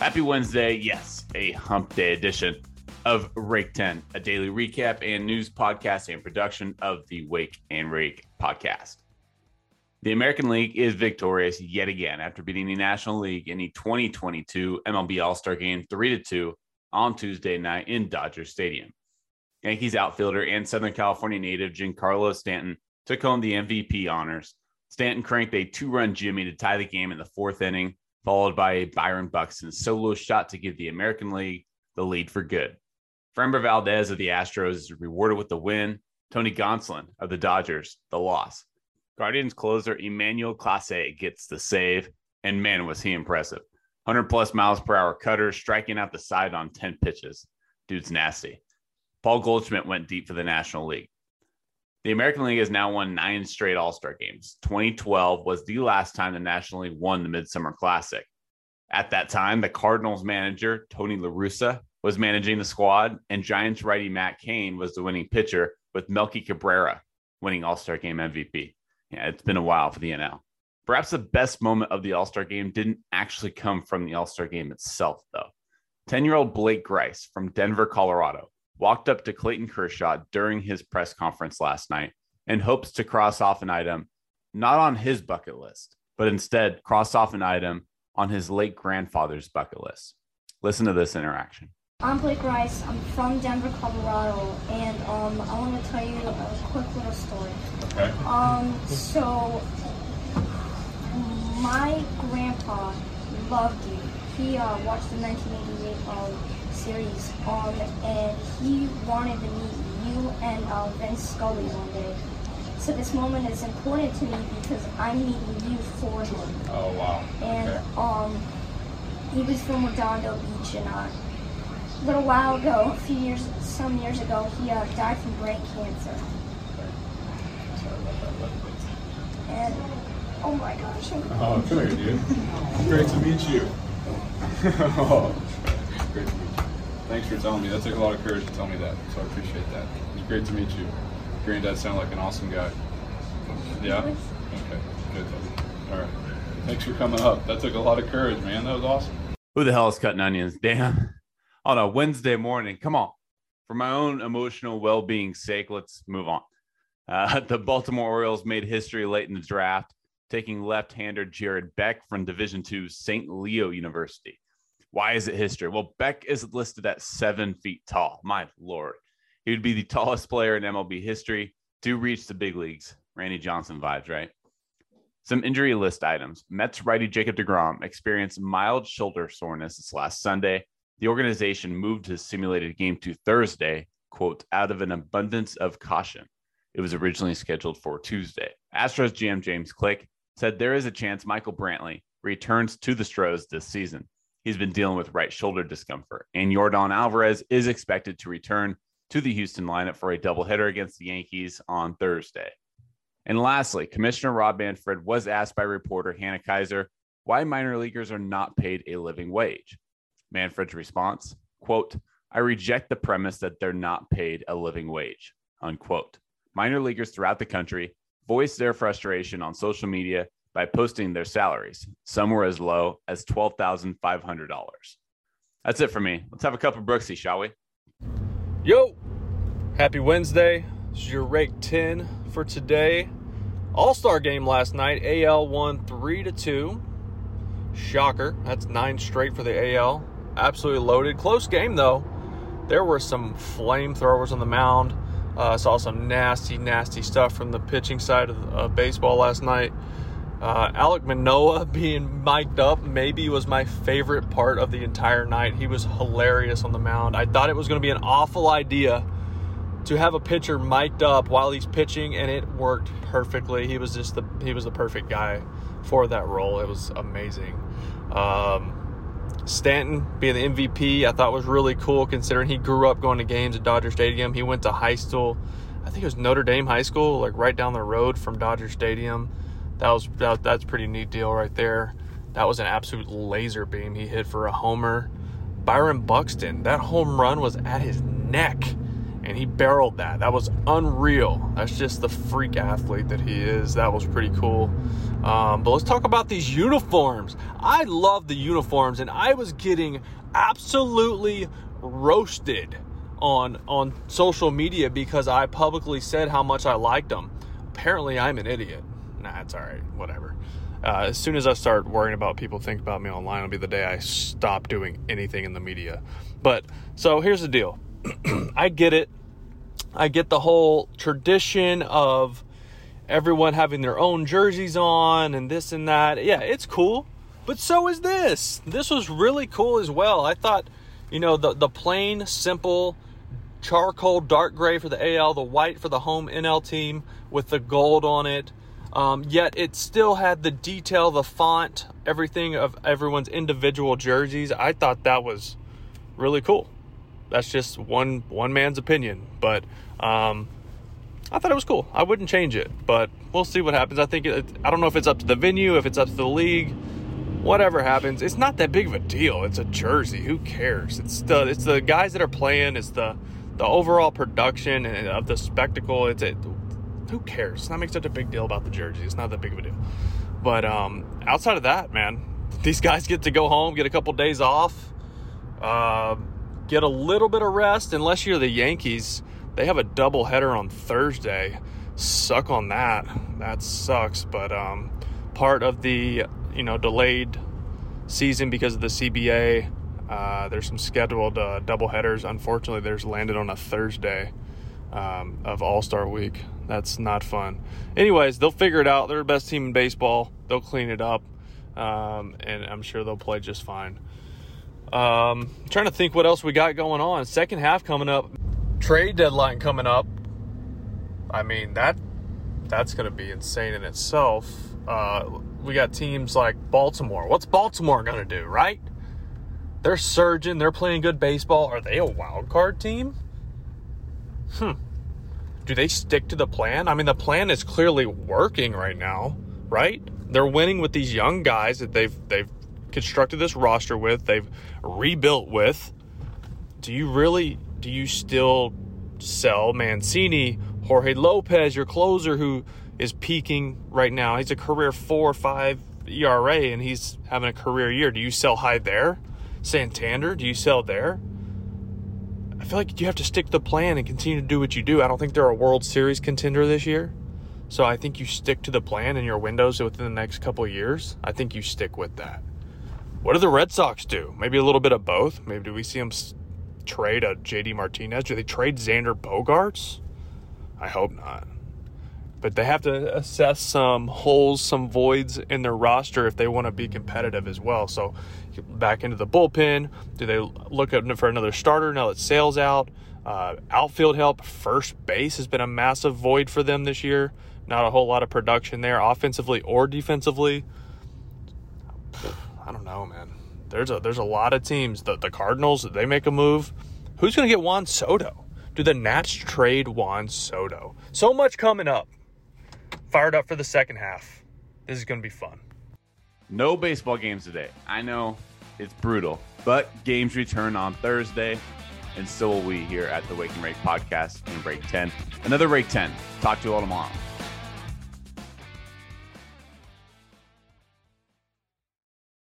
Happy Wednesday. Yes, a hump day edition of Rake 10, a daily recap and news podcast and production of the Wake and Rake podcast. The American League is victorious yet again after beating the National League in the 2022 MLB All Star game 3 2 on Tuesday night in Dodger Stadium. Yankees outfielder and Southern California native Giancarlo Stanton took home the MVP honors. Stanton cranked a two run Jimmy to tie the game in the fourth inning, followed by a Byron Buxton solo shot to give the American League the lead for good. Framber Valdez of the Astros is rewarded with the win. Tony Gonsolin of the Dodgers, the loss. Guardians closer Emmanuel Clase gets the save, and man, was he impressive. 100 plus miles per hour cutter, striking out the side on 10 pitches. Dude's nasty. Paul Goldschmidt went deep for the National League. The American League has now won nine straight All Star games. 2012 was the last time the National League won the Midsummer Classic. At that time, the Cardinals manager, Tony La Russa, was managing the squad, and Giants righty Matt Cain was the winning pitcher, with Melky Cabrera winning All Star Game MVP. Yeah, it's been a while for the NL. Perhaps the best moment of the All Star game didn't actually come from the All Star game itself, though. 10 year old Blake Grice from Denver, Colorado, walked up to Clayton Kershaw during his press conference last night and hopes to cross off an item not on his bucket list, but instead cross off an item on his late grandfather's bucket list. Listen to this interaction. I'm Blake Rice. I'm from Denver, Colorado, and um, I want to tell you a quick little story. Okay. Um, so my grandpa loved you. He uh, watched the 1988 um, series, um, and he wanted to meet you and uh, Vince Scully one day. So this moment is important to me because I'm meeting you for him. Oh wow. And Okay. um, he was from Redondo Beach, and uh, a little while ago, a few years, some years ago, he uh, died from brain cancer. Sorry about that. but- And oh my gosh, I'm Oh, come here, dude. Great to meet you. oh, great to meet you. Thanks for telling me. That took a lot of courage to tell me that, so I appreciate that. It's great to meet you. Granddad sounded like an awesome guy. Yeah. Okay. Good. All right. Thanks for coming up. That took a lot of courage, man. That was awesome. Who the hell is cutting onions? Damn. On a Wednesday morning. Come on. For my own emotional well being's sake, let's move on. Uh, the Baltimore Orioles made history late in the draft, taking left hander Jared Beck from Division II St. Leo University. Why is it history? Well, Beck is listed at seven feet tall. My Lord. He would be the tallest player in MLB history to reach the big leagues. Randy Johnson vibes, right? Some injury list items. Mets righty Jacob DeGrom experienced mild shoulder soreness this last Sunday. The organization moved his simulated game to Thursday, quote, out of an abundance of caution. It was originally scheduled for Tuesday. Astros GM James Click said there is a chance Michael Brantley returns to the Stros this season. He's been dealing with right shoulder discomfort, and Yordan Alvarez is expected to return to the Houston lineup for a doubleheader against the Yankees on Thursday. And lastly, Commissioner Rob Manfred was asked by reporter Hannah Keyser why minor leaguers are not paid a living wage. Manfred's response, quote, I reject the premise that they're not paid a living wage, unquote. Minor leaguers throughout the country voiced their frustration on social media by posting their salaries. Some were as low as $12,500. That's it for me. Let's have a cup of Brooksy, shall we? Yo, happy Wednesday. This is your rake 10 for today. All Star game last night. AL won 3 to 2. Shocker. That's nine straight for the AL. Absolutely loaded. Close game, though. There were some flamethrowers on the mound. Uh, saw some nasty, nasty stuff from the pitching side of uh, baseball last night. Uh, Alek Manoah being mic'd up maybe was my favorite part of the entire night. He was hilarious on the mound. I thought it was going to be an awful idea to have a pitcher mic'd up while he's pitching, and it worked perfectly. He was just the he was the perfect guy for that role. It was amazing. Um, Stanton being the MVP, I thought was really cool considering he grew up going to games at Dodger Stadium. He went to high school, I think it was Notre Dame High School, like right down the road from Dodger Stadium. That was that, that's pretty neat deal right there. That was an absolute laser beam he hit for a homer. Byron Buxton, that home run was at his neck, and and he barreled that. That was unreal. That's just the freak athlete that he is. That was pretty cool. Um, but let's talk about these uniforms. I love the uniforms, and I was getting absolutely roasted on on social media because I publicly said how much I liked them. Apparently, I'm an idiot. It's all right. Whatever. Uh, as soon as I start worrying about people think about me online, it'll be the day I stop doing anything in the media. But so here's the deal. I get it. I get the whole tradition of everyone having their own jerseys on and this and that. Yeah, it's cool. But so is this. This was really cool as well. I thought, you know, the the plain, simple charcoal dark gray for the AL, the white for the home NL team with the gold on it. Um, yet it still had the detail, the font, everything of everyone's individual jerseys. I thought that was really cool. That's just one one man's opinion, but um, I thought it was cool. I wouldn't change it, but we'll see what happens. I think it, I don't know if it's up to the venue, if it's up to the league, whatever happens. It's not that big of a deal. It's a jersey. Who cares? It's the it's the guys that are playing. It's the the overall production of the spectacle. It's it. Who cares? Not make such a big deal about the jersey. It's not that big of a deal. But um, outside of that, man, these guys get to go home, get a couple days off, uh, get a little bit of rest. Unless you're the Yankees they have a double header on Thursday. Suck on that. That sucks. But um, part of the you know delayed season because of the CBA. Uh, there's some scheduled uh, double headers. Unfortunately, there's landed on a Thursday um, of All Star Week. That's not fun. Anyways, they'll figure it out. They're the best team in baseball. They'll clean it up, um, and I'm sure they'll play just fine. Um, trying to think what else we got going on. Second half coming up trade deadline coming up. I mean that that's going to be insane in itself. Uh, we got teams like Baltimore. What's Baltimore going to do, right? They're surging. They're playing good baseball. Are they a wild card team? Hmm. Do they stick to the plan? I mean, the plan is clearly working right now, right? They're winning with these young guys that they've they've constructed this roster with. They've rebuilt with. Do you really do you still sell Mancini, Jorge Lopez, your closer who is peaking right now? He's a career four or five ERA and he's having a career year. Do you sell high there? Santander, do you sell there? I feel like you have to stick to the plan and continue to do what you do. I don't think they're a World Series contender this year. So I think you stick to the plan in your windows within the next couple years. I think you stick with that. What do the Red Sox do? Maybe a little bit of both. Maybe do we see them trade a JD Martinez? Do they trade Xander Bogaerts? I hope not. But they have to assess some holes, some voids in their roster if they want to be competitive as well. So back into the bullpen. Do they look at for another starter now that Sale's out? Uh, outfield help, first base has been a massive void for them this year. Not a whole lot of production there, offensively or defensively. I don't know, man there's a there's a lot of teams. The the Cardinals they make a move. Who's going to get Juan Soto? Do the Nats trade Juan Soto? So much coming up. Fired up for the second half. This is going to be fun. No baseball games today. I know it's brutal, but games return on Thursday, and so will we here at the Wake and Rake podcast in Break 10. Another Rake 10. Talk to you all tomorrow.